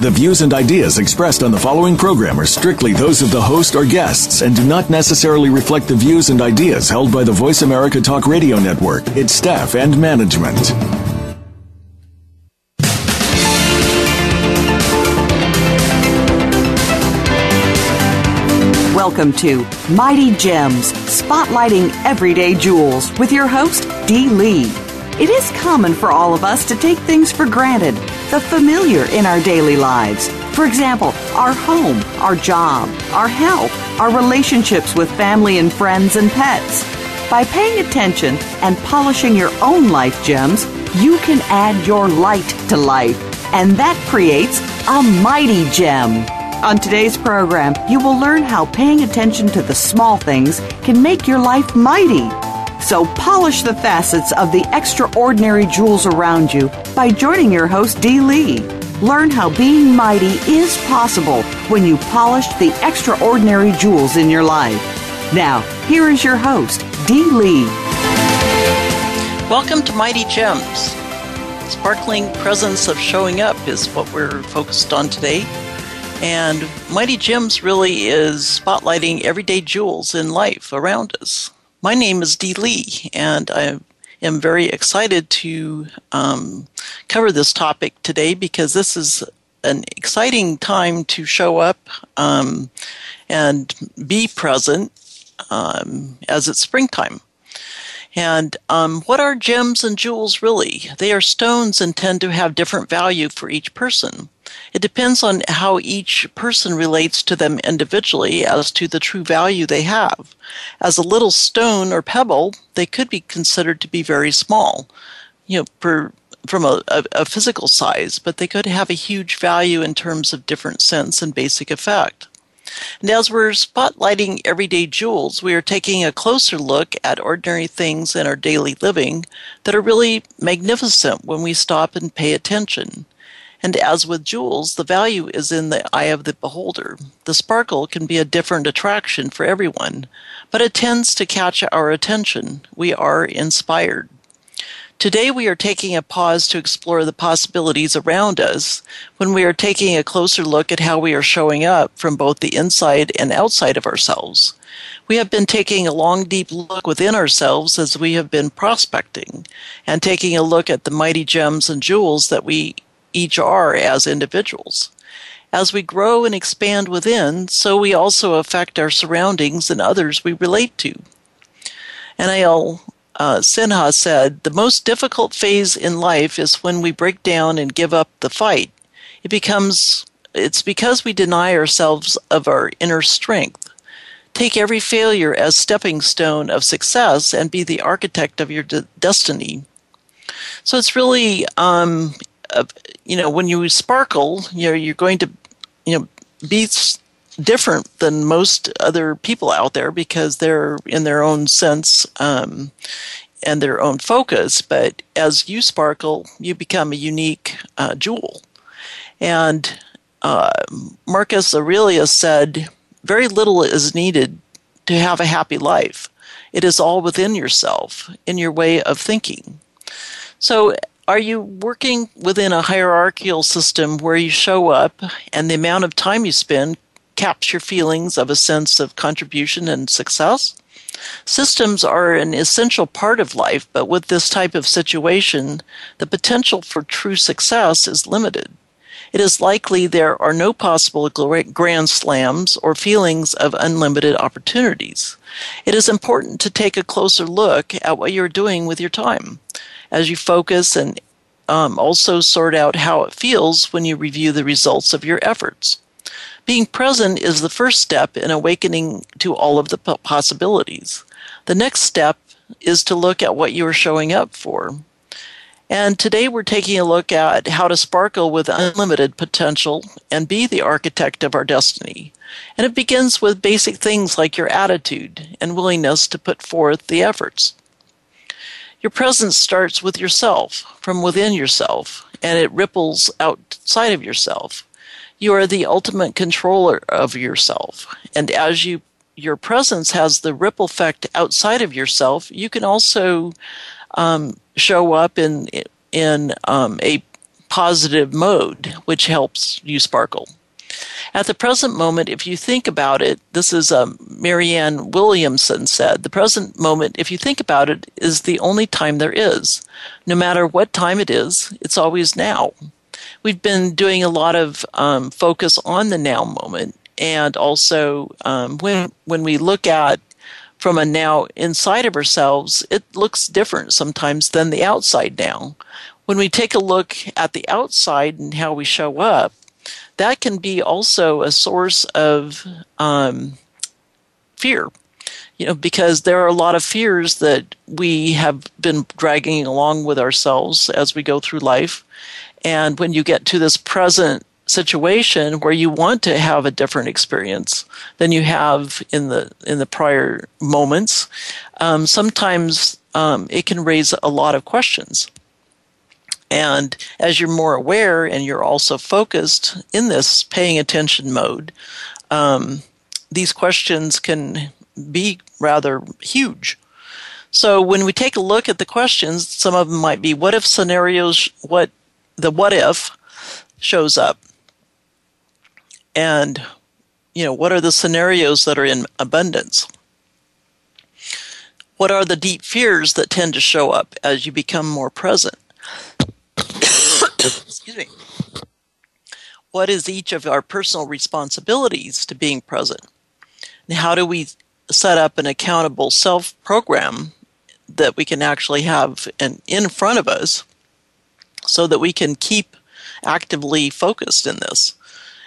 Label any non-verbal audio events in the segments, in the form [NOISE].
The views and ideas expressed on the following program are strictly those of the host or guests and do not necessarily reflect the views and ideas held by the Voice America Talk Radio Network, its staff, and management. Welcome to Mighty Gems, spotlighting everyday jewels with your host, Dee Lee. It is common for all of us to take things for granted the familiar in our daily lives. For example, our home, our job, our health, our relationships with family and friends and pets. By paying attention and polishing your own life gems, you can add your light to life, and that creates a mighty gem. On today's program, you will learn how paying attention to the small things can make your life mighty. So polish the facets of the extraordinary jewels around you by joining your host, Dee Lee. Learn how being mighty is possible when you polish the extraordinary jewels in your life. Now, here is your host, Dee Lee. Welcome to Mighty Gems. Sparkling presence of showing up is what we're focused on today. And Mighty Gems really is spotlighting everyday jewels in life around us. My name is Dee Lee, and I am very excited to um, cover this topic today because this is an exciting time to show up um, and be present um, as it's springtime. And um, what are gems and jewels really? They are stones and tend to have different value for each person. It depends on how each person relates to them individually as to the true value they have. As a little stone or pebble, they could be considered to be very small, you know, per, from a, a, a physical size, but they could have a huge value in terms of different sense and basic effect. And as we're spotlighting everyday jewels, we are taking a closer look at ordinary things in our daily living that are really magnificent when we stop and pay attention. And as with jewels, the value is in the eye of the beholder. The sparkle can be a different attraction for everyone, but it tends to catch our attention. We are inspired. Today, we are taking a pause to explore the possibilities around us when we are taking a closer look at how we are showing up from both the inside and outside of ourselves. We have been taking a long, deep look within ourselves as we have been prospecting and taking a look at the mighty gems and jewels that we each are as individuals. As we grow and expand within, so we also affect our surroundings and others we relate to. Anil uh, Sinha said, The most difficult phase in life is when we break down and give up the fight. It becomes, it's because we deny ourselves of our inner strength. Take every failure as stepping stone of success and be the architect of your de- destiny. So it's really um, you know, when you sparkle, you know, you're going to, you know, be different than most other people out there because they're in their own sense um, and their own focus. But as you sparkle, you become a unique uh, jewel. And uh, Marcus Aurelius said, very little is needed to have a happy life. It is all within yourself, in your way of thinking. So, are you working within a hierarchical system where you show up and the amount of time you spend caps your feelings of a sense of contribution and success? Systems are an essential part of life, but with this type of situation, the potential for true success is limited. It is likely there are no possible grand slams or feelings of unlimited opportunities. It is important to take a closer look at what you're doing with your time as you focus and um, also sort out how it feels when you review the results of your efforts. Being present is the first step in awakening to all of the possibilities. The next step is to look at what you are showing up for. And today we're taking a look at how to sparkle with unlimited potential and be the architect of our destiny. And it begins with basic things like your attitude and willingness to put forth the efforts. Your presence starts with yourself, from within yourself, and it ripples outside of yourself. You are the ultimate controller of yourself. And as you your presence has the ripple effect outside of yourself, you can also um, show up in in um, a positive mode, which helps you sparkle. At the present moment, if you think about it, this is um, Marianne Williamson said, the present moment, if you think about it, is the only time there is. No matter what time it is, it's always now. We've been doing a lot of um, focus on the now moment, and also um, when when we look at from a now inside of ourselves, it looks different sometimes than the outside now. When we take a look at the outside and how we show up, that can be also a source of um, fear. You know, because there are a lot of fears that we have been dragging along with ourselves as we go through life. And when you get to this present situation where you want to have a different experience than you have in the in the prior moments, um, sometimes um, it can raise a lot of questions. And as you're more aware and you're also focused in this paying attention mode, um, these questions can be rather huge. So when we take a look at the questions, some of them might be what if scenarios, what the what if shows up. And, you know, what are the scenarios that are in abundance? What are the deep fears that tend to show up as you become more present? Excuse me. What is each of our personal responsibilities to being present? And how do we set up an accountable self program that we can actually have in, in front of us so that we can keep actively focused in this?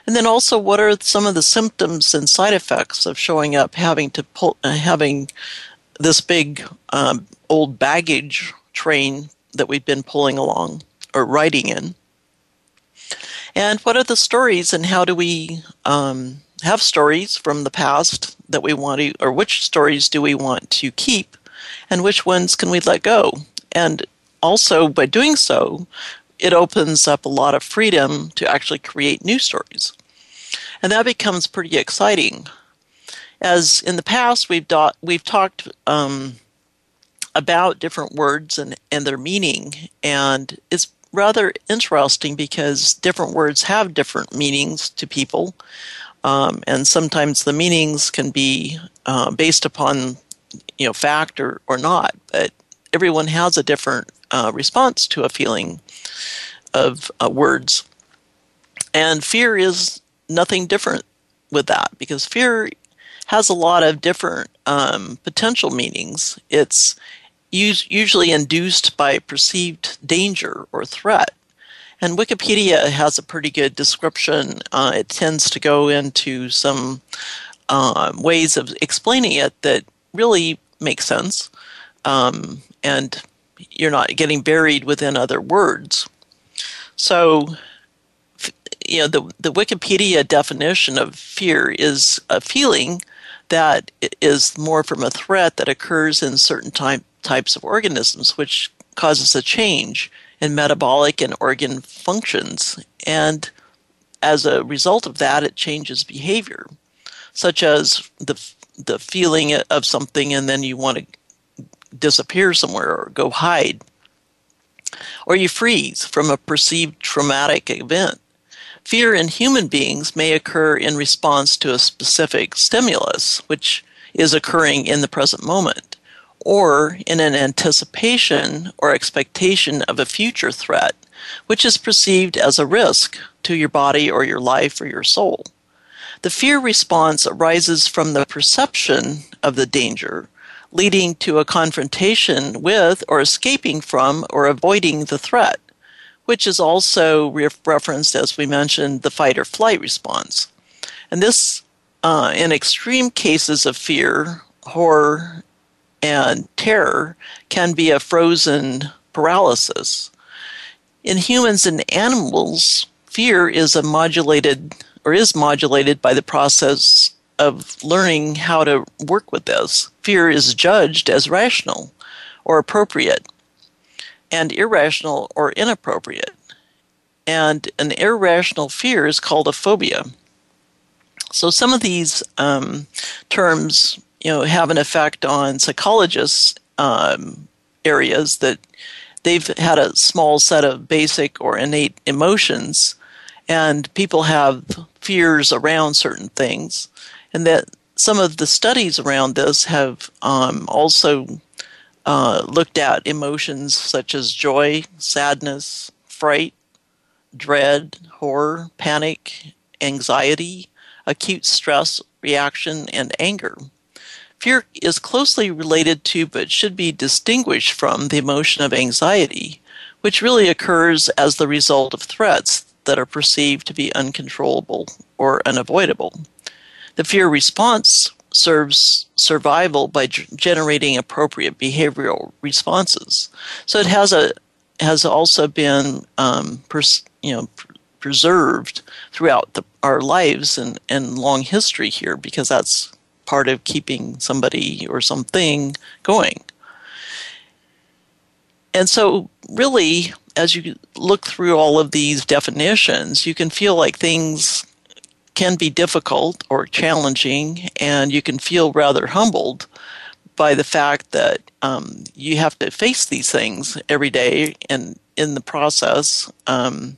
And then also, what are some of the symptoms and side effects of showing up having to pull, uh, having this big um, old baggage train that we've been pulling along or writing in? And what are the stories, and how do we um, have stories from the past that we want to, or which stories do we want to keep, and which ones can we let go? And also, by doing so, it opens up a lot of freedom to actually create new stories. And that becomes pretty exciting. As in the past, we've, do- we've talked um, about different words and, and their meaning, and it's rather interesting because different words have different meanings to people, um, and sometimes the meanings can be uh, based upon you know fact or, or not. But everyone has a different uh, response to a feeling of uh, words, and fear is nothing different with that because fear has a lot of different um, potential meanings. It's usually induced by perceived danger or threat. And Wikipedia has a pretty good description. Uh, it tends to go into some uh, ways of explaining it that really make sense. Um, and you're not getting buried within other words. So, you know, the, the Wikipedia definition of fear is a feeling that is more from a threat that occurs in certain time, types of organisms, which causes a change in metabolic and organ functions. And as a result of that, it changes behavior, such as the, the feeling of something and then you want to disappear somewhere or go hide. Or you freeze from a perceived traumatic event. Fear in human beings may occur in response to a specific stimulus, which is occurring in the present moment or in an anticipation or expectation of a future threat, which is perceived as a risk to your body or your life or your soul. The fear response arises from the perception of the danger, leading to a confrontation with or escaping from or avoiding the threat, which is also re- referenced, as we mentioned, the fight or flight response. And this, uh, in extreme cases of fear, horror, and terror can be a frozen paralysis. In humans and animals, fear is a modulated or is modulated by the process of learning how to work with this. Fear is judged as rational or appropriate. and irrational or inappropriate. And an irrational fear is called a phobia. So some of these um, terms, you know, have an effect on psychologists' um, areas that they've had a small set of basic or innate emotions, and people have fears around certain things, and that some of the studies around this have um, also uh, looked at emotions such as joy, sadness, fright, dread, horror, panic, anxiety, acute stress reaction, and anger. Fear is closely related to, but should be distinguished from, the emotion of anxiety, which really occurs as the result of threats that are perceived to be uncontrollable or unavoidable. The fear response serves survival by g- generating appropriate behavioral responses. So it has a has also been um, pers- you know pr- preserved throughout the, our lives and, and long history here because that's part of keeping somebody or something going. And so, really, as you look through all of these definitions, you can feel like things can be difficult or challenging, and you can feel rather humbled by the fact that um, you have to face these things every day, and in the process, um,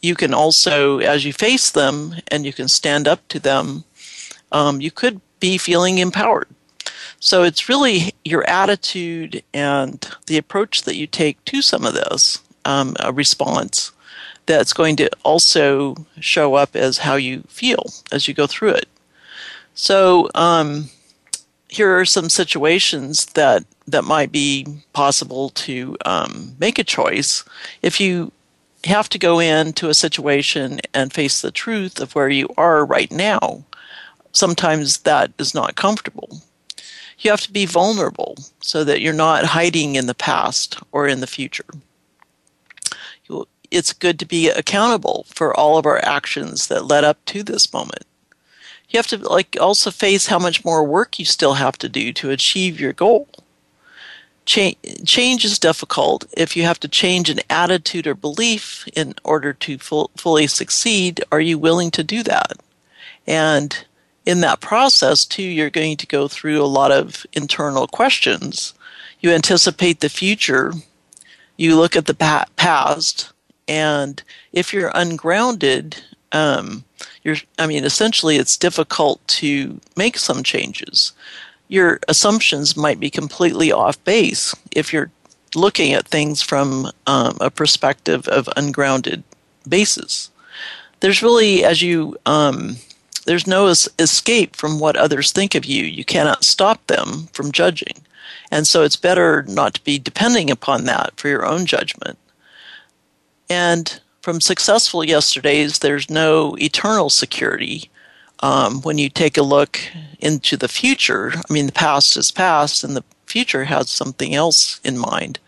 you can also, as you face them and you can stand up to them, um, you could be feeling empowered. So it's really your attitude and the approach that you take to some of this, um, response, that's going to also show up as how you feel as you go through it. So um, here are some situations that that might be possible to um, make a choice if you have to go into a situation and face the truth of where you are right now sometimes that is not comfortable. You have to be vulnerable so that you're not hiding in the past or in the future. It's good to be accountable for all of our actions that led up to this moment. You have to like also face how much more work you still have to do to achieve your goal. Change, is difficult if you have to change an attitude or belief in order to full, fully succeed. Are you willing to do that? And in that process, too, you're going to go through a lot of internal questions. You anticipate the future, you look at the past, and if you're ungrounded, um, you're, I mean, essentially, it's difficult to make some changes. Your assumptions might be completely off base if you're looking at things from um, a perspective of ungrounded basis. There's really, as you um, there's no es- escape from what others think of you. You cannot stop them from judging. And so it's better not to be depending upon that for your own judgment. And from successful yesterdays, there's no eternal security. Um, when you take a look into the future, I mean, the past is past and the future has something else in mind.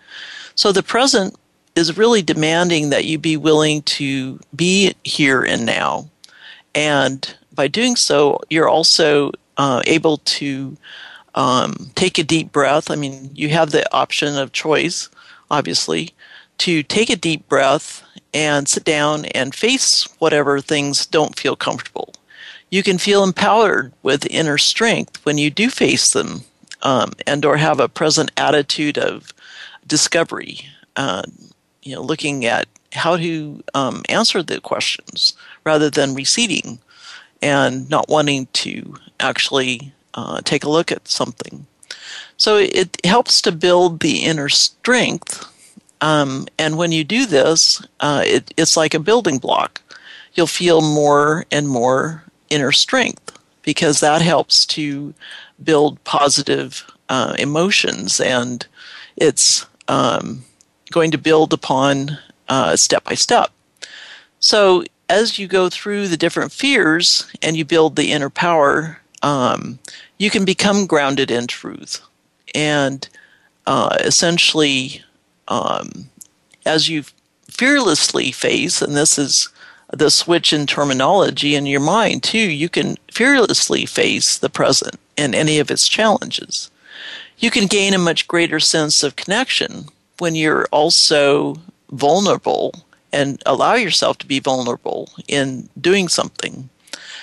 So the present is really demanding that you be willing to be here and now and by doing so, you're also uh, able to um, take a deep breath. I mean, you have the option of choice, obviously, to take a deep breath and sit down and face whatever things don't feel comfortable. You can feel empowered with inner strength when you do face them um, and or have a present attitude of discovery, uh, you know, looking at how to um, answer the questions rather than receding and not wanting to actually uh, take a look at something. So it helps to build the inner strength. Um, and when you do this, uh, it, it's like a building block. You'll feel more and more inner strength because that helps to build positive uh, emotions and it's um, going to build upon uh, step by step. So as you go through the different fears and you build the inner power, um, you can become grounded in truth. And uh, essentially, um, as you fearlessly face, and this is the switch in terminology in your mind too, you can fearlessly face the present and any of its challenges. You can gain a much greater sense of connection when you're also vulnerable and allow yourself to be vulnerable in doing something.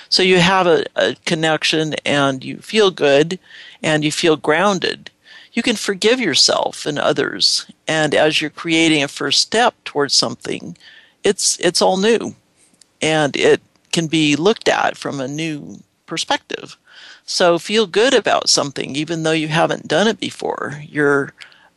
So you have a, a connection and you feel good and you feel grounded. You can forgive yourself and others. And as you're creating a first step towards something, it's it's all new. And it can be looked at from a new perspective. So feel good about something even though you haven't done it before. You're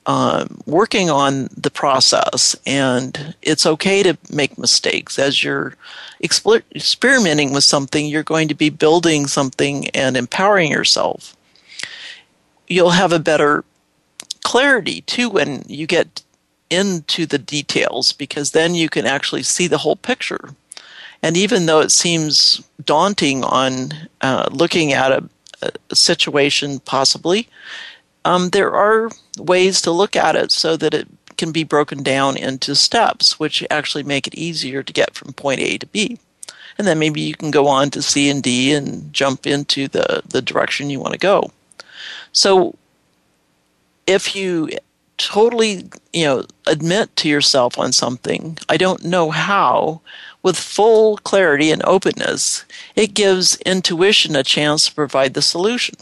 um, working on the process, and it's okay to make mistakes. As you're exper- experimenting with something, you're going to be building something and empowering yourself. You'll have a better clarity too when you get into the details because then you can actually see the whole picture. And even though it seems daunting on uh, looking at a, a situation, possibly, um, there are ways to look at it so that it can be broken down into steps, which actually make it easier to get from point A to B. And then maybe you can go on to C and D and jump into the, the direction you want to go. So if you totally, you know, admit to yourself on something, I don't know how, with full clarity and openness, it gives intuition a chance to provide the solution.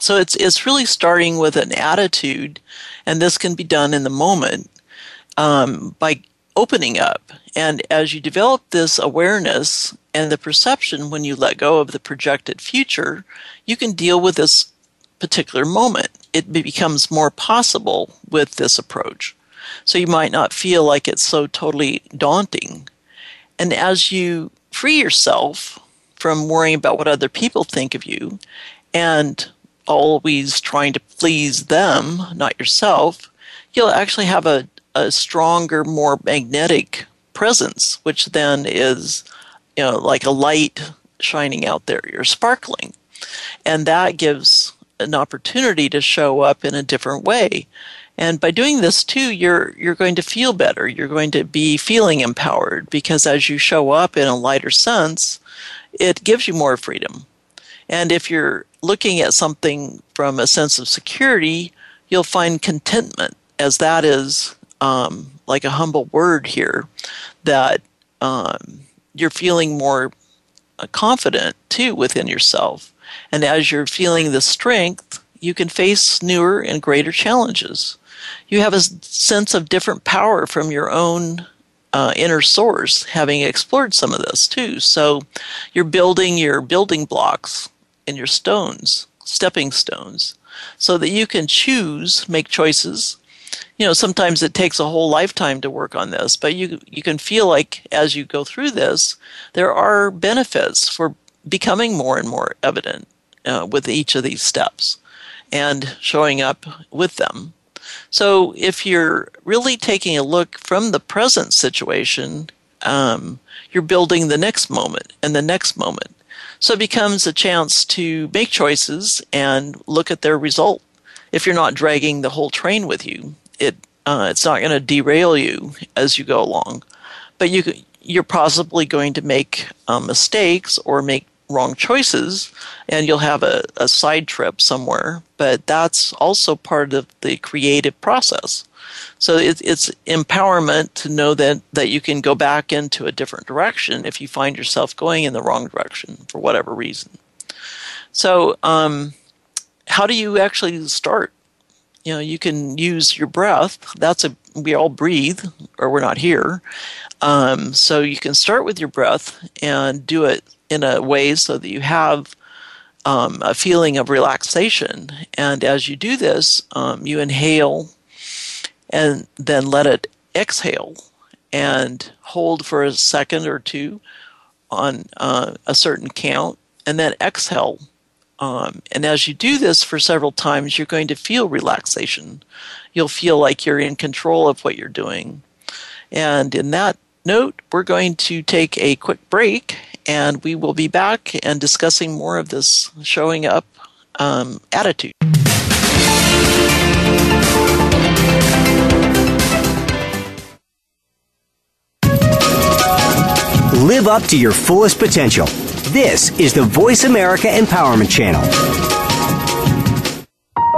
So it's it's really starting with an attitude, and this can be done in the moment um, by opening up. And as you develop this awareness and the perception when you let go of the projected future, you can deal with this particular moment. It becomes more possible with this approach. So you might not feel like it's so totally daunting. And as you free yourself from worrying about what other people think of you and always trying to please them, not yourself, you'll actually have a, a stronger, more magnetic presence, which then is, you know, like a light shining out there. You're sparkling. And that gives an opportunity to show up in a different way. And by doing this too, you're you're going to feel better. You're going to be feeling empowered because as you show up in a lighter sense, it gives you more freedom. And if you're looking at something from a sense of security, you'll find contentment, as that is um, like a humble word here, that um, you're feeling more uh, confident too within yourself. And as you're feeling the strength, you can face newer and greater challenges. You have a sense of different power from your own uh, inner source, having explored some of this too. So you're building your building blocks your stones, stepping stones, so that you can choose, make choices. You know, sometimes it takes a whole lifetime to work on this, but you you can feel like as you go through this, there are benefits for becoming more and more evident uh, with each of these steps and showing up with them. So if you're really taking a look from the present situation, um, you're building the next moment and the next moment so it becomes a chance to make choices and look at their result. If you're not dragging the whole train with you, it uh, it's not going to derail you as you go along. But you you're possibly going to make um, mistakes or make wrong choices, and you'll have a, a side trip somewhere. But that's also part of the creative process. So it's, it's empowerment to know that, that you can go back into a different direction if you find yourself going in the wrong direction for whatever reason. So, um, how do you actually start? You know, you can use your breath. That's a we all breathe, or we're not here. Um, so you can start with your breath and do it in a way so that you have um, a feeling of relaxation. And as you do this, um, you inhale and then let it exhale and hold for a second or two on uh, a certain count and then exhale. Um, and as you do this for several times, you're going to feel relaxation. You'll feel like you're in control of what you're doing. And in that note, we're going to take a quick break and we will be back and discussing more of this showing up um, attitude. Live up to your fullest potential. This is the Voice America Empowerment Channel.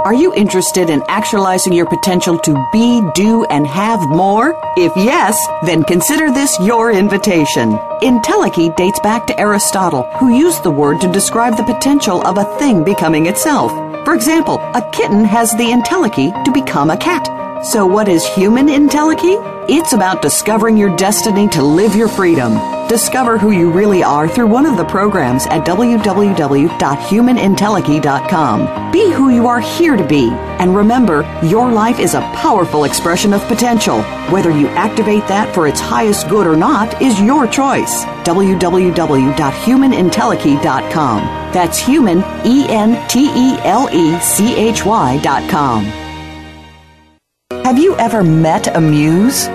Are you interested in actualizing your potential to be, do, and have more? If yes, then consider this your invitation. Entelechy dates back to Aristotle, who used the word to describe the potential of a thing becoming itself. For example, a kitten has the entelechy to become a cat. So, what is human entelechy? It's about discovering your destiny to live your freedom. Discover who you really are through one of the programs at www.humanentelechy.com. Be who you are here to be. And remember, your life is a powerful expression of potential. Whether you activate that for its highest good or not is your choice. www.humanentelechy.com. That's human, E N T E L E C H Y.com. Have you ever met a muse?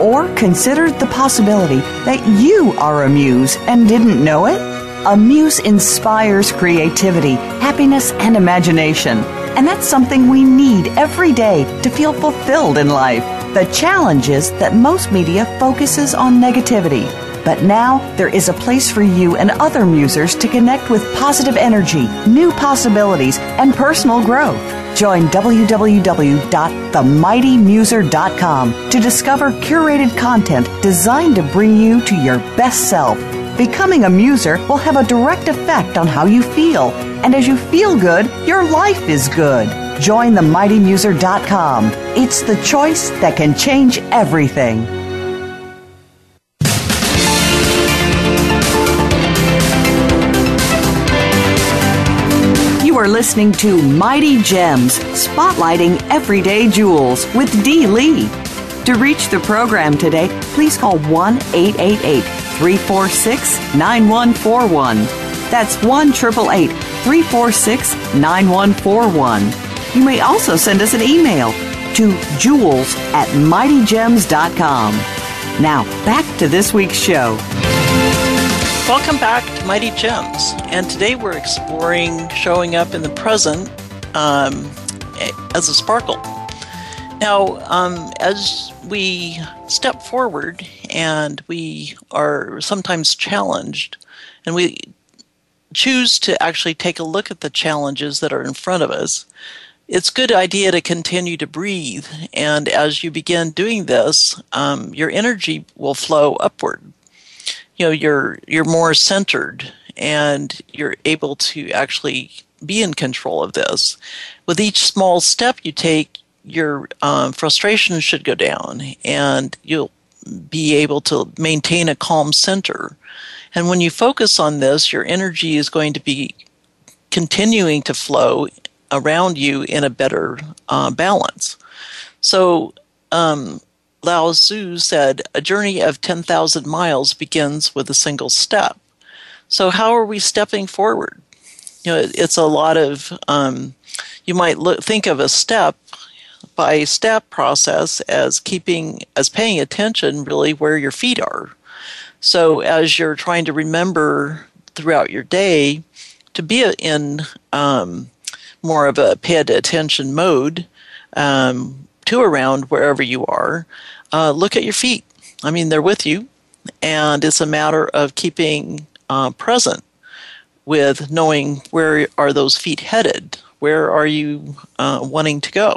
Or considered the possibility that you are a muse and didn't know it? A muse inspires creativity, happiness, and imagination. And that's something we need every day to feel fulfilled in life. The challenge is that most media focuses on negativity. But now there is a place for you and other musers to connect with positive energy, new possibilities, and personal growth. Join www.themightymuser.com to discover curated content designed to bring you to your best self. Becoming a muser will have a direct effect on how you feel, and as you feel good, your life is good. Join themightymuser.com. It's the choice that can change everything. Are listening to Mighty Gems, spotlighting everyday jewels with Dee Lee. To reach the program today, please call 1 888 346 9141. That's 1 888 346 9141. You may also send us an email to jewels at mightygems.com. Now, back to this week's show. Welcome back to Mighty Gems, and today we're exploring showing up in the present um, as a sparkle. Now, um, as we step forward and we are sometimes challenged, and we choose to actually take a look at the challenges that are in front of us, it's a good idea to continue to breathe. And as you begin doing this, um, your energy will flow upward you know you're you're more centered and you're able to actually be in control of this. With each small step you take, your um, frustration should go down, and you'll be able to maintain a calm center. And when you focus on this, your energy is going to be continuing to flow around you in a better uh, balance. So, um, Lao Tzu said, A journey of 10,000 miles begins with a single step. So, how are we stepping forward? You know, it's a lot of, um, you might look, think of a step by step process as keeping, as paying attention really where your feet are. So, as you're trying to remember throughout your day to be in um, more of a pay attention mode, um, to around wherever you are, uh, look at your feet. I mean, they're with you, and it's a matter of keeping uh, present with knowing where are those feet headed, where are you uh, wanting to go,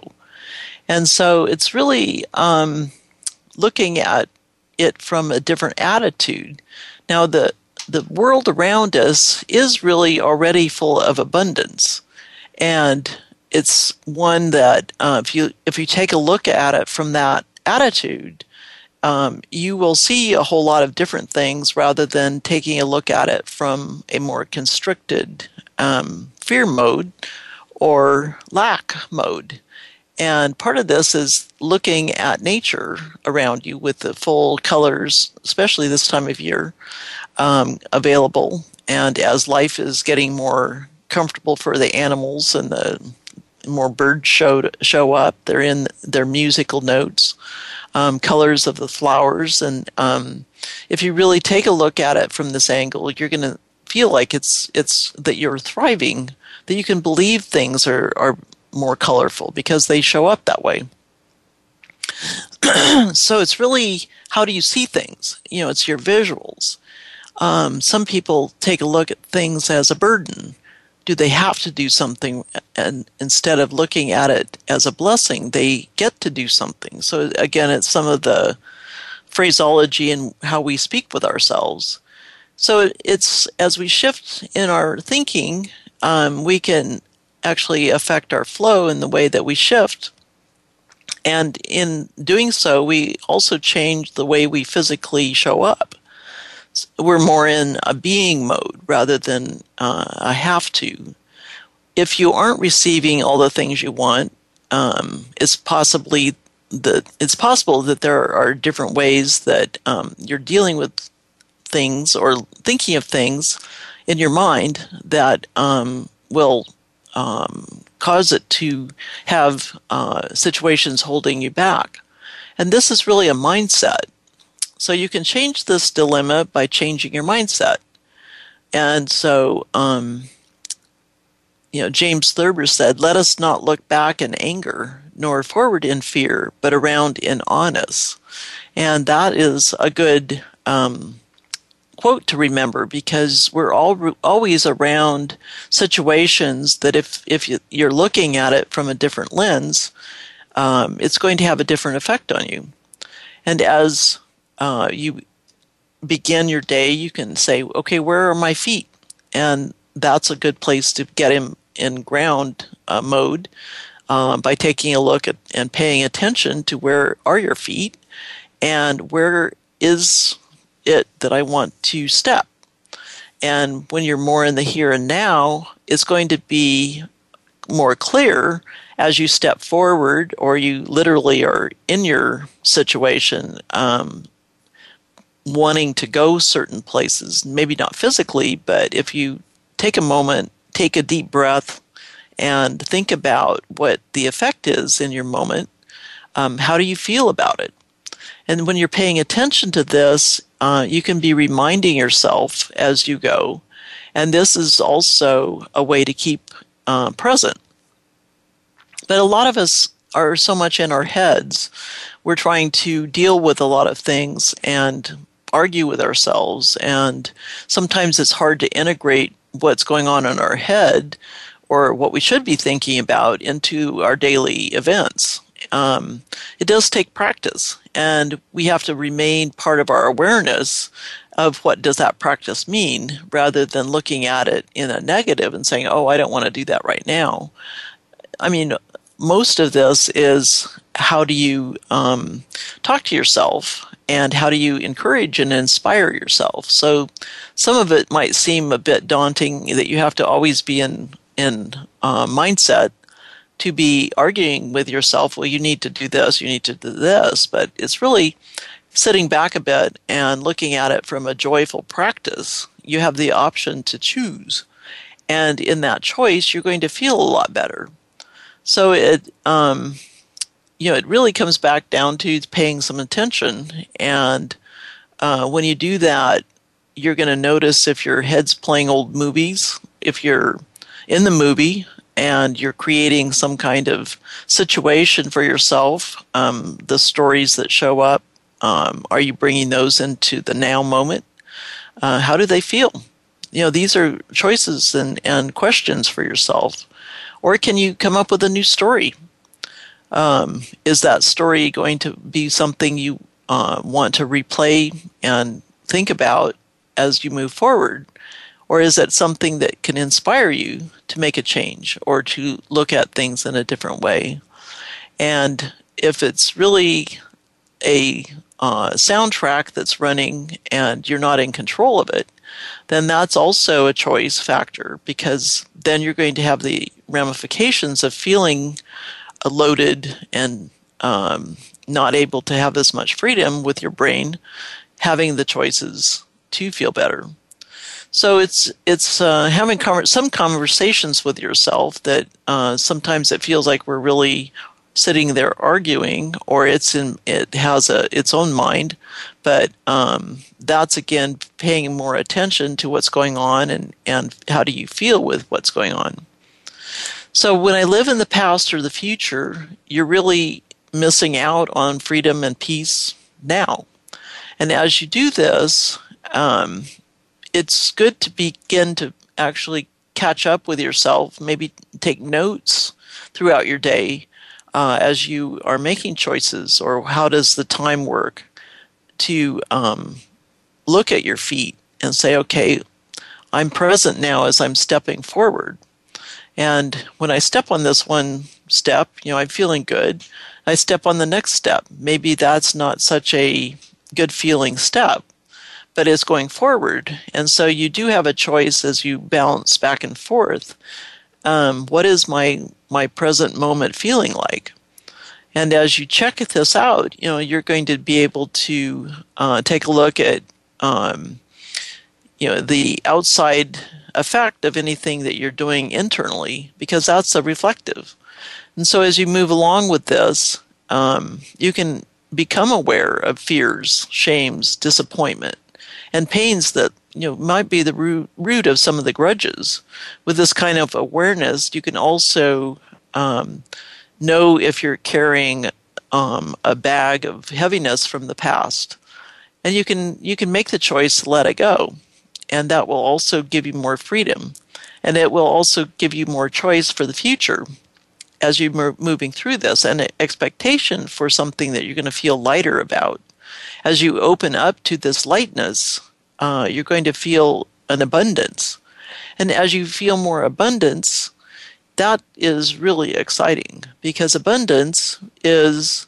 and so it's really um, looking at it from a different attitude. Now, the the world around us is really already full of abundance, and it's one that uh, if you if you take a look at it from that attitude, um, you will see a whole lot of different things rather than taking a look at it from a more constricted um, fear mode or lack mode. And part of this is looking at nature around you with the full colors, especially this time of year, um, available. And as life is getting more comfortable for the animals and the more birds show show up. They're in their musical notes, um, colors of the flowers, and um, if you really take a look at it from this angle, you're going to feel like it's it's that you're thriving, that you can believe things are are more colorful because they show up that way. [CLEARS THROAT] so it's really how do you see things? You know, it's your visuals. Um, some people take a look at things as a burden do they have to do something? And instead of looking at it as a blessing, they get to do something. So again, it's some of the phraseology and how we speak with ourselves. So it's as we shift in our thinking, um, we can actually affect our flow in the way that we shift. And in doing so, we also change the way we physically show up. We're more in a being mode rather than uh, a have to. If you aren't receiving all the things you want, um, it's possibly that it's possible that there are different ways that um, you're dealing with things or thinking of things in your mind that um, will um, cause it to have uh, situations holding you back. And this is really a mindset. So you can change this dilemma by changing your mindset. And so, um, you know, James Thurber said, Let us not look back in anger, nor forward in fear, but around in honest. And that is a good um, quote to remember because we're all always around situations that if if you're looking at it from a different lens, um, it's going to have a different effect on you. And as uh, you begin your day, you can say, "Okay, where are my feet?" And that's a good place to get him in ground uh, mode uh, by taking a look at and paying attention to where are your feet and where is it that I want to step. And when you're more in the here and now, it's going to be more clear as you step forward or you literally are in your situation um, wanting to go certain places, maybe not physically, but if you take a moment, take a deep breath, and think about what the effect is in your moment, um, how do you feel about it? And when you're paying attention to this, uh, you can be reminding yourself as you go. And this is also a way to keep uh, present. But a lot of us are so much in our heads. We're trying to deal with a lot of things and argue with ourselves. And sometimes it's hard to integrate what's going on in our head or what we should be thinking about into our daily events um, it does take practice, and we have to remain part of our awareness of what does that practice mean, rather than looking at it in a negative and saying, "Oh, I don't want to do that right now." I mean, most of this is how do you um, talk to yourself and how do you encourage and inspire yourself so some of it might seem a bit daunting that you have to always be in in uh, mindset to be arguing with yourself, well, you need to do this, you need to do this, but it's really sitting back a bit and looking at it from a joyful practice. You have the option to choose. And in that choice, you're going to feel a lot better. So it, um, you know, it really comes back down to paying some attention. And uh, when you do that, you're going to notice if your head's playing old movies, if you're in the movie, and you're creating some kind of situation for yourself. Um, the stories that show up, um, are you bringing those into the now moment? Uh, how do they feel? You know, these are choices and, and questions for yourself. Or can you come up with a new story? Um, is that story going to be something you uh, want to replay and think about as you move forward? Or is it something that can inspire you to make a change or to look at things in a different way? And if it's really a uh, soundtrack that's running and you're not in control of it, then that's also a choice factor because then you're going to have the ramifications of feeling loaded and um, not able to have as much freedom with your brain, having the choices to feel better. So it's it's uh, having some conversations with yourself that uh, sometimes it feels like we're really sitting there arguing, or it's in it has a its own mind, but um, that's again paying more attention to what's going on and and how do you feel with what's going on. So when I live in the past or the future, you're really missing out on freedom and peace now. And as you do this, um, it's good to begin to actually catch up with yourself, maybe take notes throughout your day uh, as you are making choices, or how does the time work to um, look at your feet and say, okay, I'm present now as I'm stepping forward. And when I step on this one step, you know, I'm feeling good. I step on the next step. Maybe that's not such a good feeling step, but it's going forward. And so you do have a choice as you bounce back and forth. Um, what is my my present moment feeling like? And as you check this out, you know you're going to be able to uh, take a look at um, you know the outside effect of anything that you're doing internally because that's a reflective. And so as you move along with this, um, you can become aware of fears, shames, disappointment, and pains that you know might be the root, root of some of the grudges. With this kind of awareness, you can also um, know if you're carrying um, a bag of heaviness from the past, and you can you can make the choice to let it go, and that will also give you more freedom, and it will also give you more choice for the future as you're moving through this, and expectation for something that you're going to feel lighter about. As you open up to this lightness, uh, you're going to feel an abundance, and as you feel more abundance, that is really exciting because abundance is,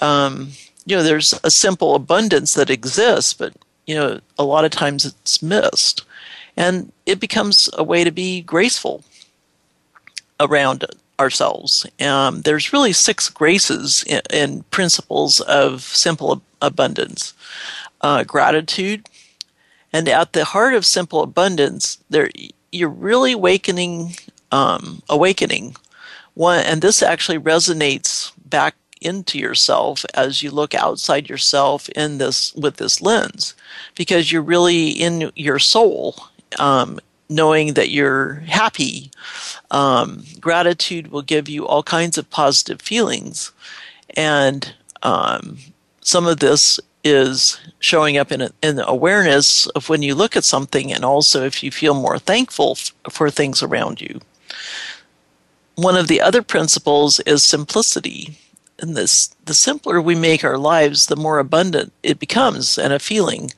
um, you know, there's a simple abundance that exists, but, you know, a lot of times it's missed. And it becomes a way to be graceful around ourselves. Um, there's really six graces and principles of simple abundance uh, gratitude. And at the heart of simple abundance, there you're really awakening um, awakening. One, and this actually resonates back into yourself as you look outside yourself in this with this lens, because you're really in your soul, um, knowing that you're happy. Um, gratitude will give you all kinds of positive feelings, and um, some of this is showing up in, a, in awareness of when you look at something, and also if you feel more thankful f- for things around you. One of the other principles is simplicity. And this, the simpler we make our lives, the more abundant it becomes and a feeling.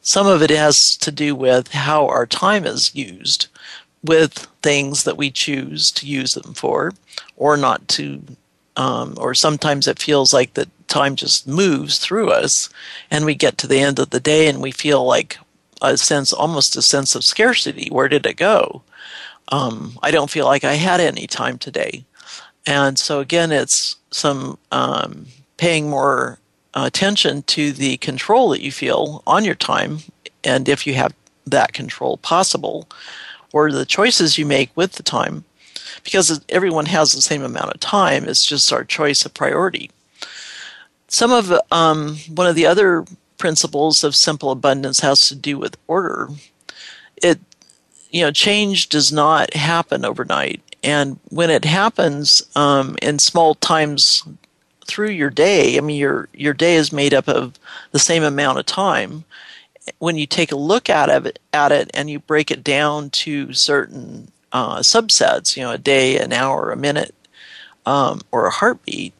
Some of it has to do with how our time is used with things that we choose to use them for or not to um, or sometimes it feels like that time just moves through us and we get to the end of the day and we feel like a sense almost a sense of scarcity where did it go um, I don't feel like I had any time today. And so, again, it's some um, paying more attention to the control that you feel on your time, and if you have that control possible, or the choices you make with the time, because everyone has the same amount of time, it's just our choice of priority. Some of um, one of the other principles of simple abundance has to do with order. It you know, change does not happen overnight. And when it happens um, in small times through your day, I mean, your your day is made up of the same amount of time. When you take a look at it, at it and you break it down to certain uh, subsets, you know, a day, an hour, a minute, um, or a heartbeat,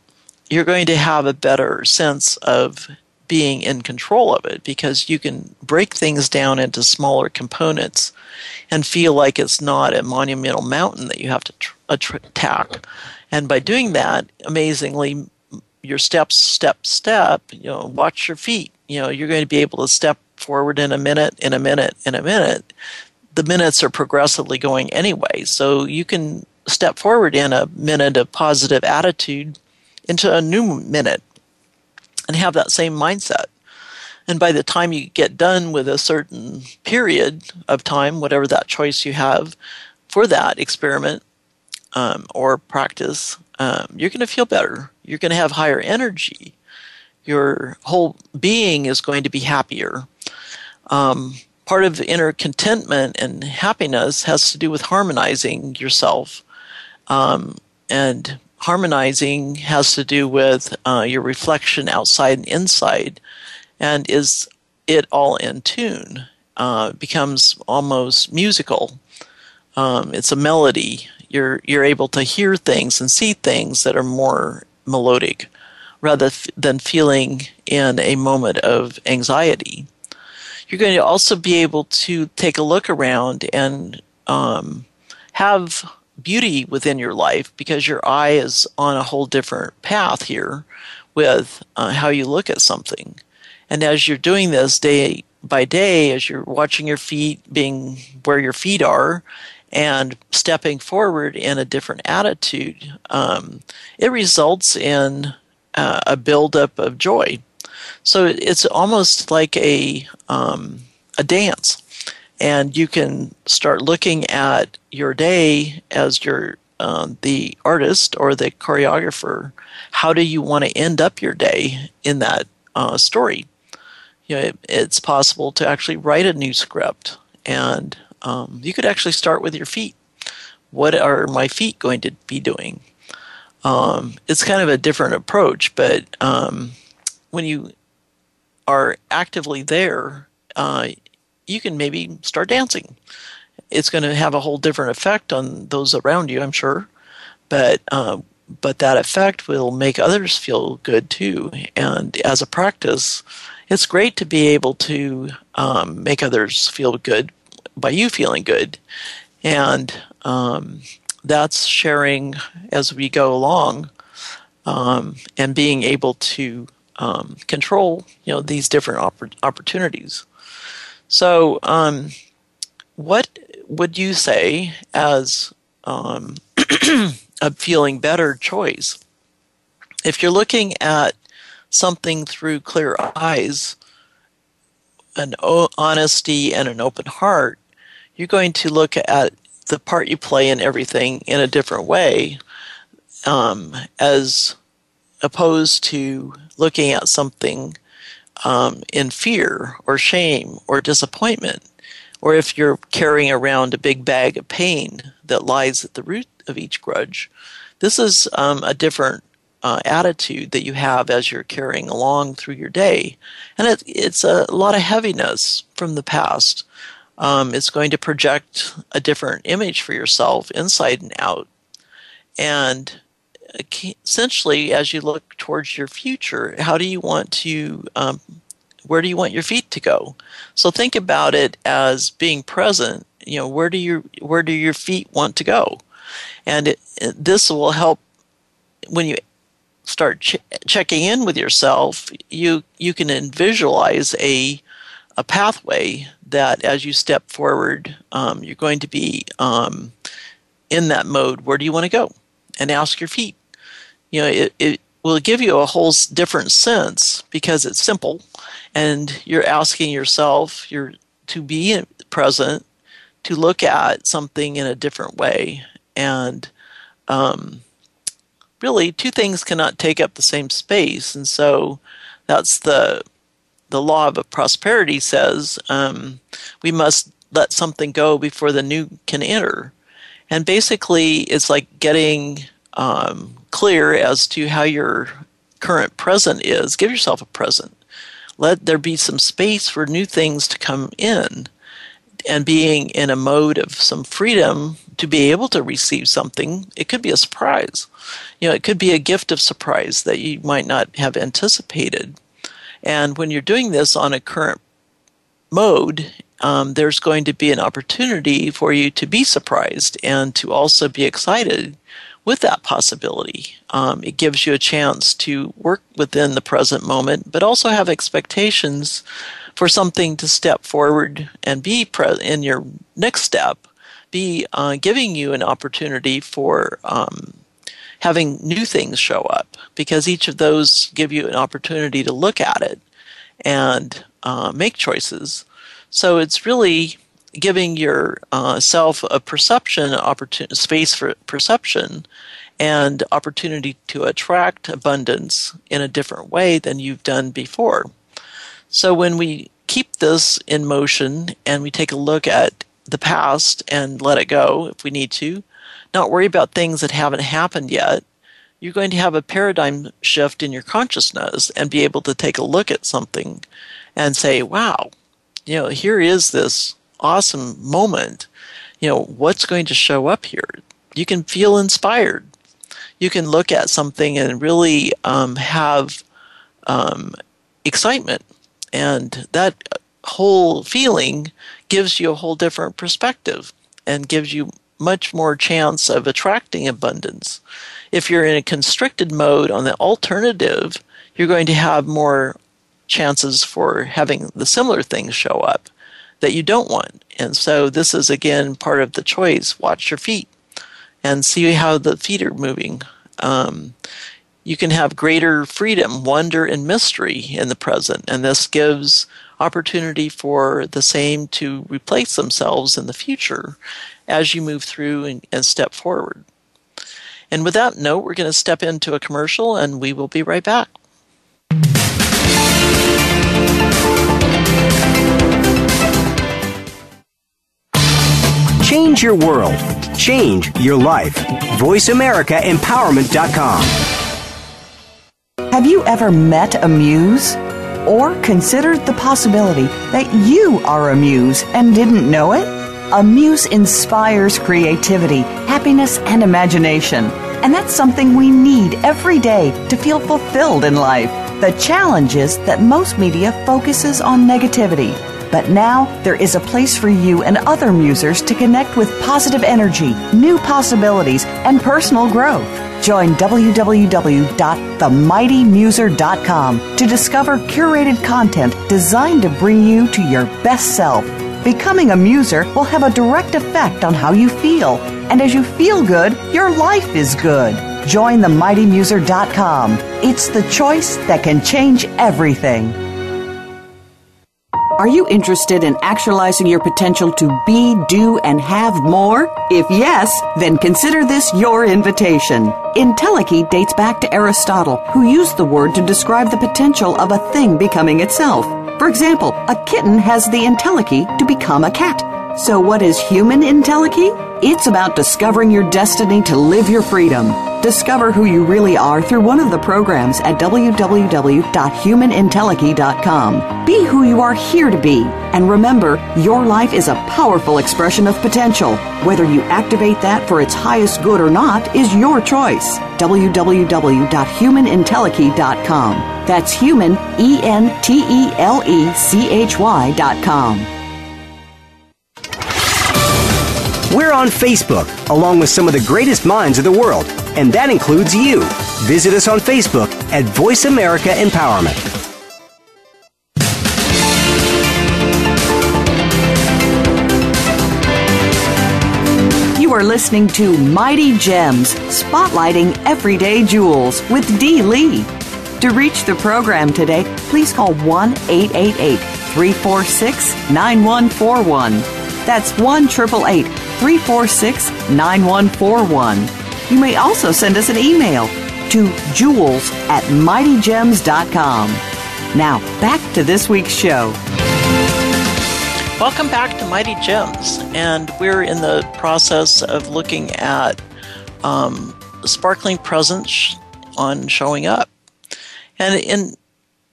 you're going to have a better sense of being in control of it because you can break things down into smaller components and feel like it's not a monumental mountain that you have to tr- uh, attack. And by doing that, amazingly, your steps, step, step, you know, watch your feet. You know, you're going to be able to step forward in a minute, in a minute, in a minute. The minutes are progressively going anyway. So you can step forward in a minute of positive attitude into a new minute and have that same mindset. And by the time you get done with a certain period of time, whatever that choice you have for that experiment um, or practice, um, you're going to feel better. You're going to have higher energy. Your whole being is going to be happier. Um, part of inner contentment and happiness has to do with harmonizing yourself. Um, and harmonizing has to do with uh, your reflection outside and inside and is it all in tune uh, becomes almost musical um, it's a melody. You're you're able to hear things and see things that are more melodic, rather f- than feeling in a moment of anxiety. You're going to also be able to take a look around and um, have beauty within your life because your eye is on a whole different path here with uh, how you look at something. And as you're doing this day by day, as you're watching your feet being where your feet are and stepping forward in a different attitude, um, it results in uh, a buildup of joy. So it's almost like a um, a dance, and you can start looking at your day as your um, the artist or the choreographer. How do you want to end up your day in that uh, story? You know, it, it's possible to actually write a new script, and um, you could actually start with your feet. What are my feet going to be doing? Um, it's kind of a different approach, but um, when you are actively there, uh, you can maybe start dancing. It's going to have a whole different effect on those around you, I'm sure, but uh, but that effect will make others feel good too. And as a practice, it's great to be able to um, make others feel good by you feeling good, and um, that's sharing as we go along, um, and being able to um, control you know these different oppor- opportunities. So, um, what would you say as um, [CLEARS THROAT] a feeling better choice? If you're looking at something through clear eyes, an honesty, and an open heart, you're going to look at the part you play in everything in a different way, um, as opposed to looking at something um, in fear or shame or disappointment, or if you're carrying around a big bag of pain that lies at the root of each grudge, this is um, a different uh, attitude that you have as you're carrying along through your day. And it, it's a lot of heaviness from the past. Um, it's going to project a different image for yourself inside and out. And essentially, as you look towards your future, how do you want to, um, where do you want your feet to go? So think about it as being present. You know, where do your where do your feet want to go? And it, it, this will help when you start ch- checking in with yourself. You you can visualize a a pathway that as you step forward, um, you're going to be um, in that mode. Where do you want to go? And ask your feet you know, it, it will give you a whole different sense because it's simple and you're asking yourself you're to be present to look at something in a different way. And um, really two things cannot take up the same space. And so that's the the law of prosperity says um, we must let something go before the new can enter. And basically it's like getting um, clear as to how your current present is, give yourself a present. Let there be some space for new things to come in and being in a mode of some freedom to be able to receive something. It could be a surprise. You know, it could be a gift of surprise that you might not have anticipated. And when you're doing this on a current mode, um, there's going to be an opportunity for you to be surprised and to also be excited with that possibility. Um, it gives you a chance to work within the present moment, but also have expectations for something to step forward and be pre- in your next step, be uh, giving you an opportunity for um, having new things show up because each of those give you an opportunity to look at it and uh, make choices. So it's really giving yourself uh, a perception opportunity space for perception and opportunity to attract abundance in a different way than you've done before. So when we keep this in motion and we take a look at the past and let it go if we need to, not worry about things that haven't happened yet, you're going to have a paradigm shift in your consciousness and be able to take a look at something and say, wow, you know, here is this awesome moment. you know, what's going to show up here? You can feel inspired. You can look at something and really um, have um, excitement. And that whole feeling gives you a whole different perspective and gives you much more chance of attracting abundance. If you're in a constricted mode on the alternative, you're going to have more chances for having the similar things show up that you don't want. And so this is again part of the choice. Watch your feet and see how the feet are moving. Um, you can have greater freedom, wonder, and mystery in the present, and this gives opportunity for the same to replace themselves in the future as you move through and, and step forward. And with that note, we're going to step into a commercial and we will be right back. Change your world. Change your life. VoiceAmericaEmpowerment.com. Have you ever met a muse? Or considered the possibility that you are a muse and didn't know it? A muse inspires creativity, happiness, and imagination. And that's something we need every day to feel fulfilled in life. The challenge is that most media focuses on negativity. But now there is a place for you and other musers to connect with positive energy, new possibilities, and personal growth. Join www.themightymuser.com to discover curated content designed to bring you to your best self. Becoming a muser will have a direct effect on how you feel, and as you feel good, your life is good. Join themightymuser.com. It's the choice that can change everything. Are you interested in actualizing your potential to be, do, and have more? If yes, then consider this your invitation. Entelechy dates back to Aristotle, who used the word to describe the potential of a thing becoming itself. For example, a kitten has the entelechy to become a cat. So, what is human entelechy? It's about discovering your destiny to live your freedom. Discover who you really are through one of the programs at www.humanentelechy.com. Be who you are here to be. And remember, your life is a powerful expression of potential. Whether you activate that for its highest good or not is your choice. www.humanentelechy.com. That's human, E N T E L E C H Y.com. We're on Facebook, along with some of the greatest minds of the world, and that includes you. Visit us on Facebook at Voice America Empowerment. You are listening to Mighty Gems, spotlighting everyday jewels with Dee Lee. To reach the program today, please call 1 888 346 9141. That's 1 888 346 9141. You may also send us an email to jewels at mightygems.com. Now, back to this week's show. Welcome back to Mighty Gems, and we're in the process of looking at um, sparkling presence on showing up. And in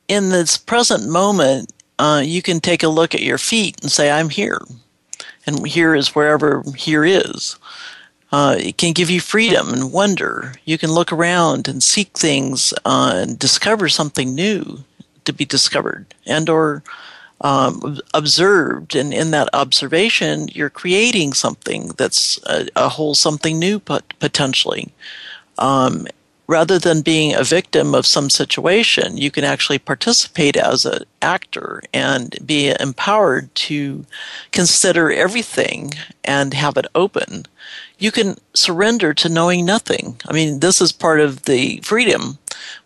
in this present moment, uh, you can take a look at your feet and say, "I'm here," and here is wherever here is. Uh, it can give you freedom and wonder. You can look around and seek things uh, and discover something new to be discovered and or um, observed. And in that observation, you're creating something that's a, a whole something new potentially. Um, rather than being a victim of some situation, you can actually participate as an actor and be empowered to consider everything and have it open. You can surrender to knowing nothing. I mean, this is part of the freedom.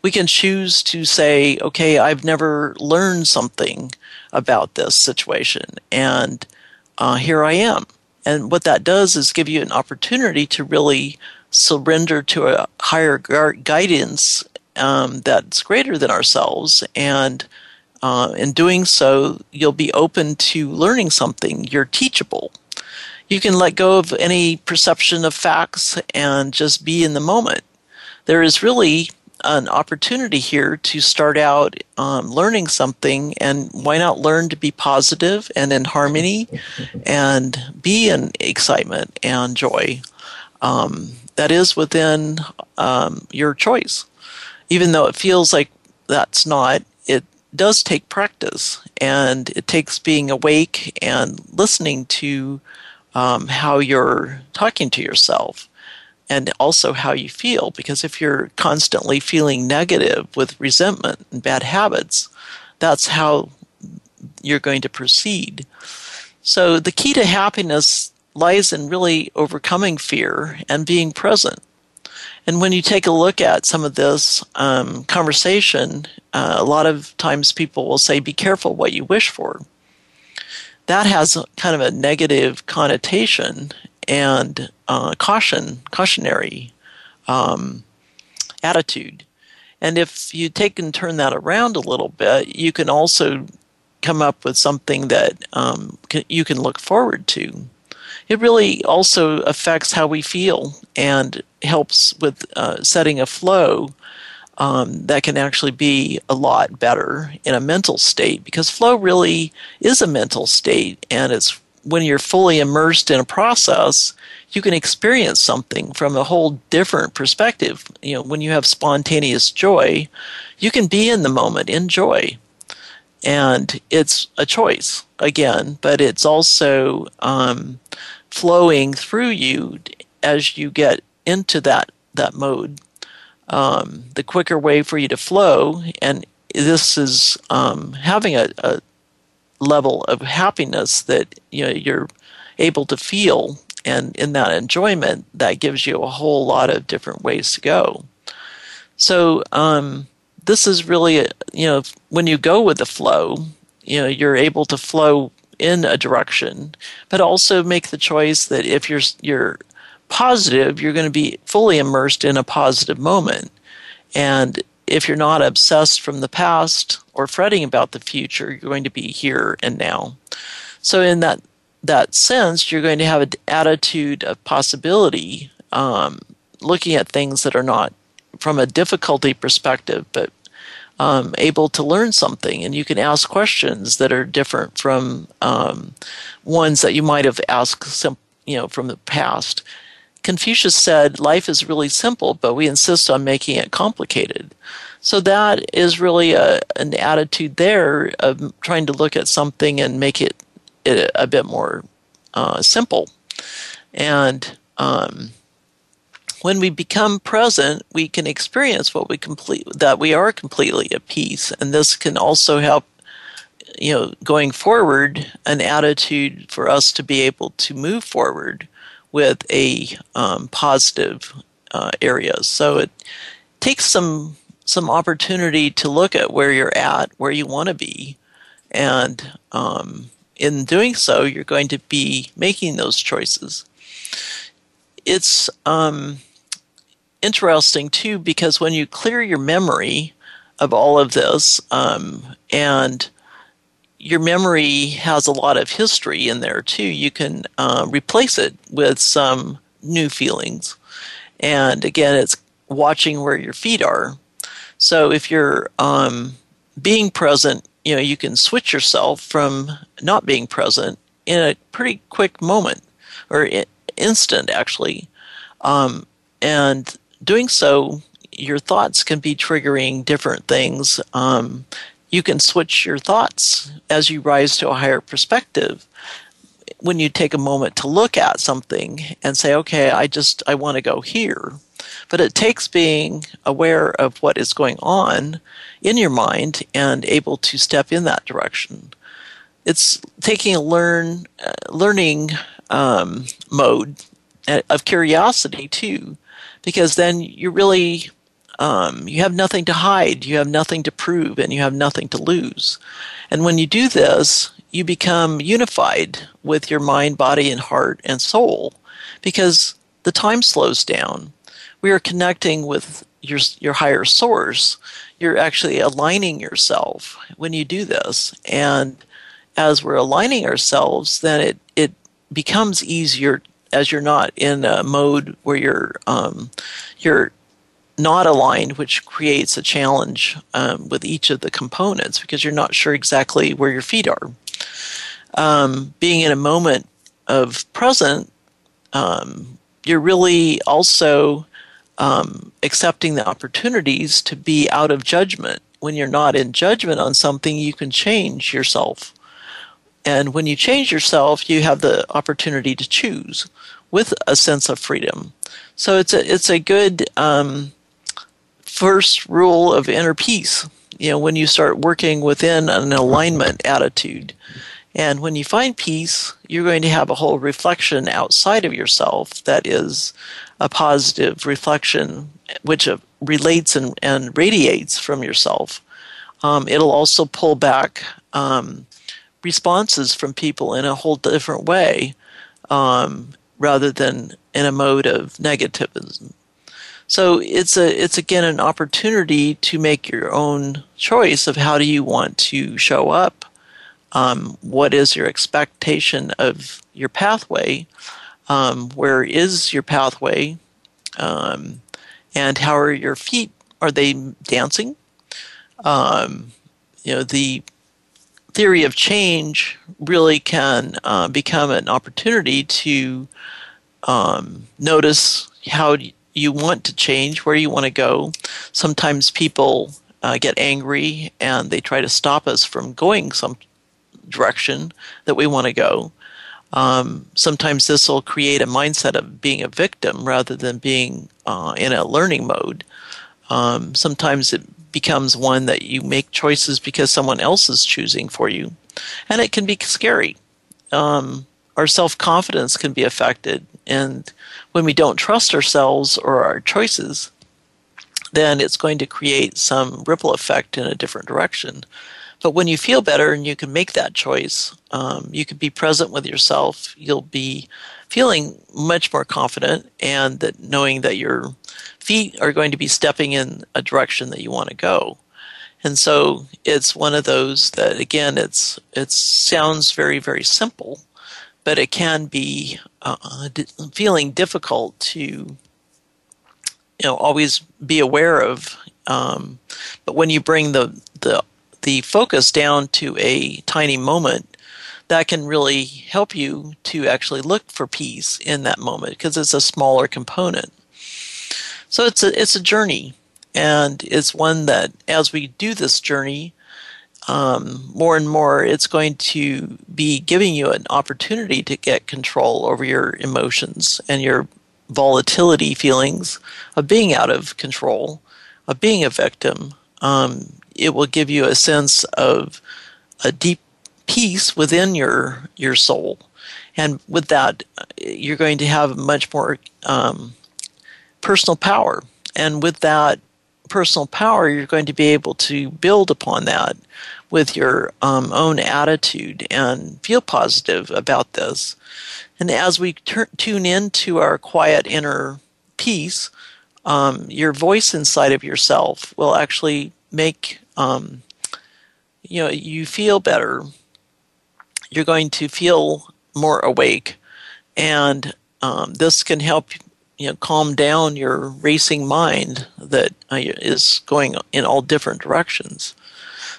We can choose to say, okay, I've never learned something about this situation, and uh, here I am. And what that does is give you an opportunity to really surrender to a higher guidance um, that's greater than ourselves. And uh, in doing so, you'll be open to learning something. You're teachable. You can let go of any perception of facts and just be in the moment. There is really an opportunity here to start out um, learning something, and why not learn to be positive and in harmony [LAUGHS] and be in excitement and joy? Um, that is within um, your choice. Even though it feels like that's not, it does take practice and it takes being awake and listening to um, how you're talking to yourself and also how you feel. Because if you're constantly feeling negative with resentment and bad habits, that's how you're going to proceed. So the key to happiness lies in really overcoming fear and being present. And when you take a look at some of this um, conversation, uh, a lot of times people will say, Be careful what you wish for. That has kind of a negative connotation and uh, caution, cautionary um, attitude. And if you take and turn that around a little bit, you can also come up with something that um, you can look forward to. It really also affects how we feel and helps with uh, setting a flow um, that can actually be a lot better in a mental state because flow really is a mental state and it's when you're fully immersed in a process you can experience something from a whole different perspective. You know when you have spontaneous joy you can be in the moment in joy. And it's a choice again but it's also um, flowing through you as you get into that that mode um, the quicker way for you to flow. And this is um, having a, a, level of happiness that you know you're able to feel, and in that enjoyment, that gives you a whole lot of different ways to go. So um, this is really a, you know when you go with the flow, you know you're able to flow in a direction, but also make the choice that if you're you're positive, you're going to be fully immersed in a positive moment. And if you're not obsessed from the past or fretting about the future, you're going to be here and now. So, in that that sense, you're going to have an attitude of possibility, um, looking at things that are not from a difficulty perspective, but um, able to learn something. And you can ask questions that are different from um, ones that you might have asked, you know, from the past. Confucius said, Life is really simple, but we insist on making it complicated. So that is really a, an attitude there of trying to look at something and make it, it a bit more uh, simple. And um, when we become present, we can experience what we complete that we are completely at peace, and this can also help. You know, going forward, an attitude for us to be able to move forward with a um, positive uh, area. So it takes some some opportunity to look at where you're at, where you want to be, and um, in doing so, you're going to be making those choices. It's um, interesting too because when you clear your memory of all of this um, and your memory has a lot of history in there too. You can uh, replace it with some new feelings. And again, it's watching where your feet are. So if you're um, being present, you know, you can switch yourself from not being present in a pretty quick moment or instant, actually. Um, and doing so, your thoughts can be triggering different things. Um, you can switch your thoughts as you rise to a higher perspective. When you take a moment to look at something and say okay i just i want to go here. But it takes being aware of what is going on in your mind and able to step in that direction. It's taking a learn uh, learning um, mode uh, of curiosity too because then you really um, you have nothing to hide, you have nothing to prove, and you have nothing to lose. And when you do this, you become unified with your mind, body, and heart and soul because the time slows down. We are connecting with your, your higher source. You're actually aligning yourself when you do this. And as we're aligning ourselves, then it, it becomes easier as you're not in a mode where you're um, you're not aligned, which creates a challenge um, with each of the components because you're not sure exactly where your feet are. Um, being in a moment of present, um, you're really also um, accepting the opportunities to be out of judgment. When you're not in judgment on something, you can change yourself. And when you change yourself, you have the opportunity to choose with a sense of freedom. So it's a it's a good um, first rule of inner peace. You know, when you start working within an alignment attitude, and when you find peace, you're going to have a whole reflection outside of yourself that is a positive reflection, which uh, relates and, and radiates from yourself. Um, it'll also pull back um, responses from people in a whole different way um, rather than in a mode of negativism. So it's a it's again an opportunity to make your own choice of how do you want to show up. Um, what is your expectation of your pathway? Um, where is your pathway? Um, and how are your feet? Are they dancing? Um, you know the theory of change really can uh, become an opportunity to um, notice how you want to change, where you want to go. Sometimes people uh, get angry and they try to stop us from going some direction that we want to go. Um, sometimes this will create a mindset of being a victim rather than being uh, in a learning mode. Um, sometimes it becomes one that you make choices because someone else is choosing for you. And it can be scary. Um, our self confidence can be affected. And when we don't trust ourselves or our choices, then it's going to create some ripple effect in a different direction. But when you feel better and you can make that choice, um, you can be present with yourself. You'll be feeling much more confident, and that knowing that your feet are going to be stepping in a direction that you want to go. And so it's one of those that again, it's it sounds very very simple, but it can be uh, feeling difficult to you know always be aware of. Um, but when you bring the the the focus down to a tiny moment, that can really help you to actually look for peace in that moment because it's a smaller component. So it's a it's a journey, and it's one that as we do this journey, um, more and more, it's going to be giving you an opportunity to get control over your emotions and your volatility feelings of being out of control, of being a victim. Um, it will give you a sense of a deep peace within your your soul, and with that, you're going to have much more um, personal power. And with that personal power, you're going to be able to build upon that with your um, own attitude and feel positive about this. And as we tur- tune into our quiet inner peace, um, your voice inside of yourself will actually make um, you know you feel better. You're going to feel more awake, and um, this can help you know calm down your racing mind that uh, is going in all different directions.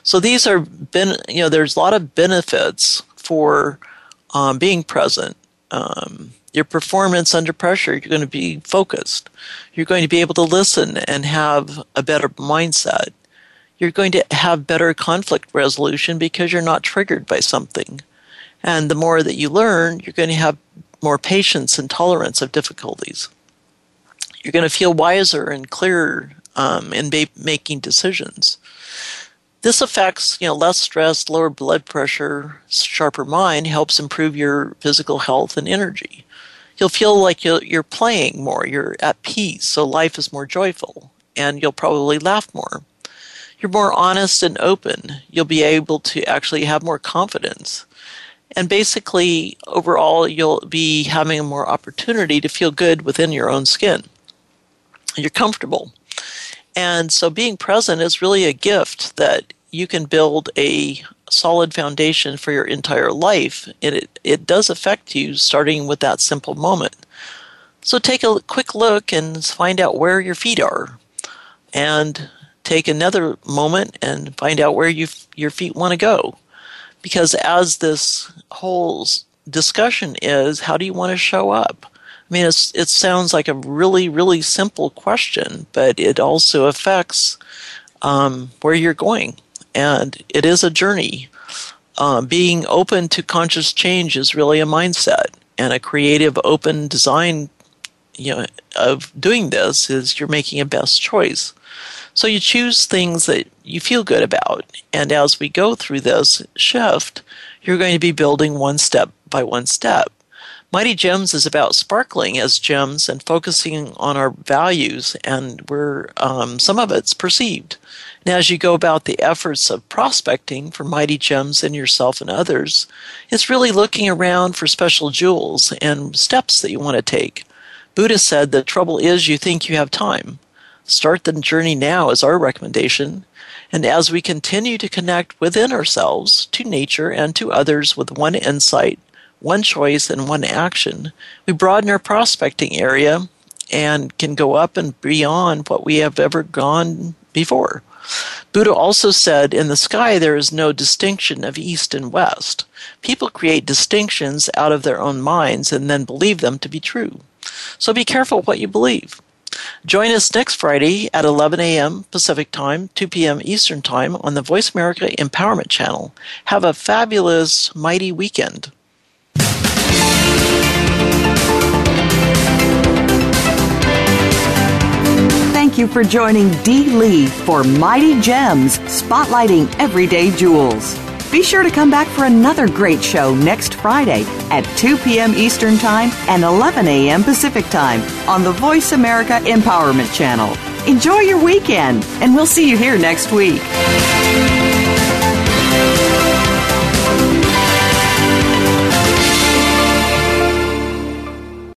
So these are been you know there's a lot of benefits for um, being present. Um, your performance under pressure, you're going to be focused. You're going to be able to listen and have a better mindset. You're going to have better conflict resolution because you're not triggered by something. And the more that you learn, you're going to have more patience and tolerance of difficulties. You're going to feel wiser and clearer um, in ba- making decisions. This affects, you know, less stress, lower blood pressure, sharper mind helps improve your physical health and energy. You'll feel like you're playing more, you're at peace, so life is more joyful, and you'll probably laugh more. You're more honest and open. You'll be able to actually have more confidence. And basically, overall, you'll be having more opportunity to feel good within your own skin. You're comfortable. And so being present is really a gift that you can build a solid foundation for your entire life. And it, it does affect you starting with that simple moment. So take a quick look and find out where your feet are. and take another moment and find out where you, your feet want to go. Because as this whole discussion is, how do you want to show up? I mean, it sounds like a really, really simple question, but it also affects um, where you're going. And it is a journey. Um, being open to conscious change is really a mindset, and a creative, open design you know, of doing this is you're making a best choice. So you choose things that you feel good about. And as we go through this shift, you're going to be building one step by one step. Mighty Gems is about sparkling as gems and focusing on our values and where um, some of it's perceived. And as you go about the efforts of prospecting for mighty gems in yourself and others, it's really looking around for special jewels and steps that you want to take. Buddha said the trouble is you think you have time. Start the journey now is our recommendation. And as we continue to connect within ourselves, to nature, and to others with one insight, one choice and one action, we broaden our prospecting area and can go up and beyond what we have ever gone before. Buddha also said, In the sky there is no distinction of east and west. People create distinctions out of their own minds and then believe them to be true. So be careful what you believe. Join us next Friday at 11 a.m. Pacific Time, 2 p.m. Eastern Time on the Voice America Empowerment Channel. Have a fabulous, mighty weekend. Thank you for joining Dee Lee for Mighty Gems, spotlighting everyday jewels. Be sure to come back for another great show next Friday at 2 p.m. Eastern Time and 11 a.m. Pacific Time on the Voice America Empowerment Channel. Enjoy your weekend, and we'll see you here next week.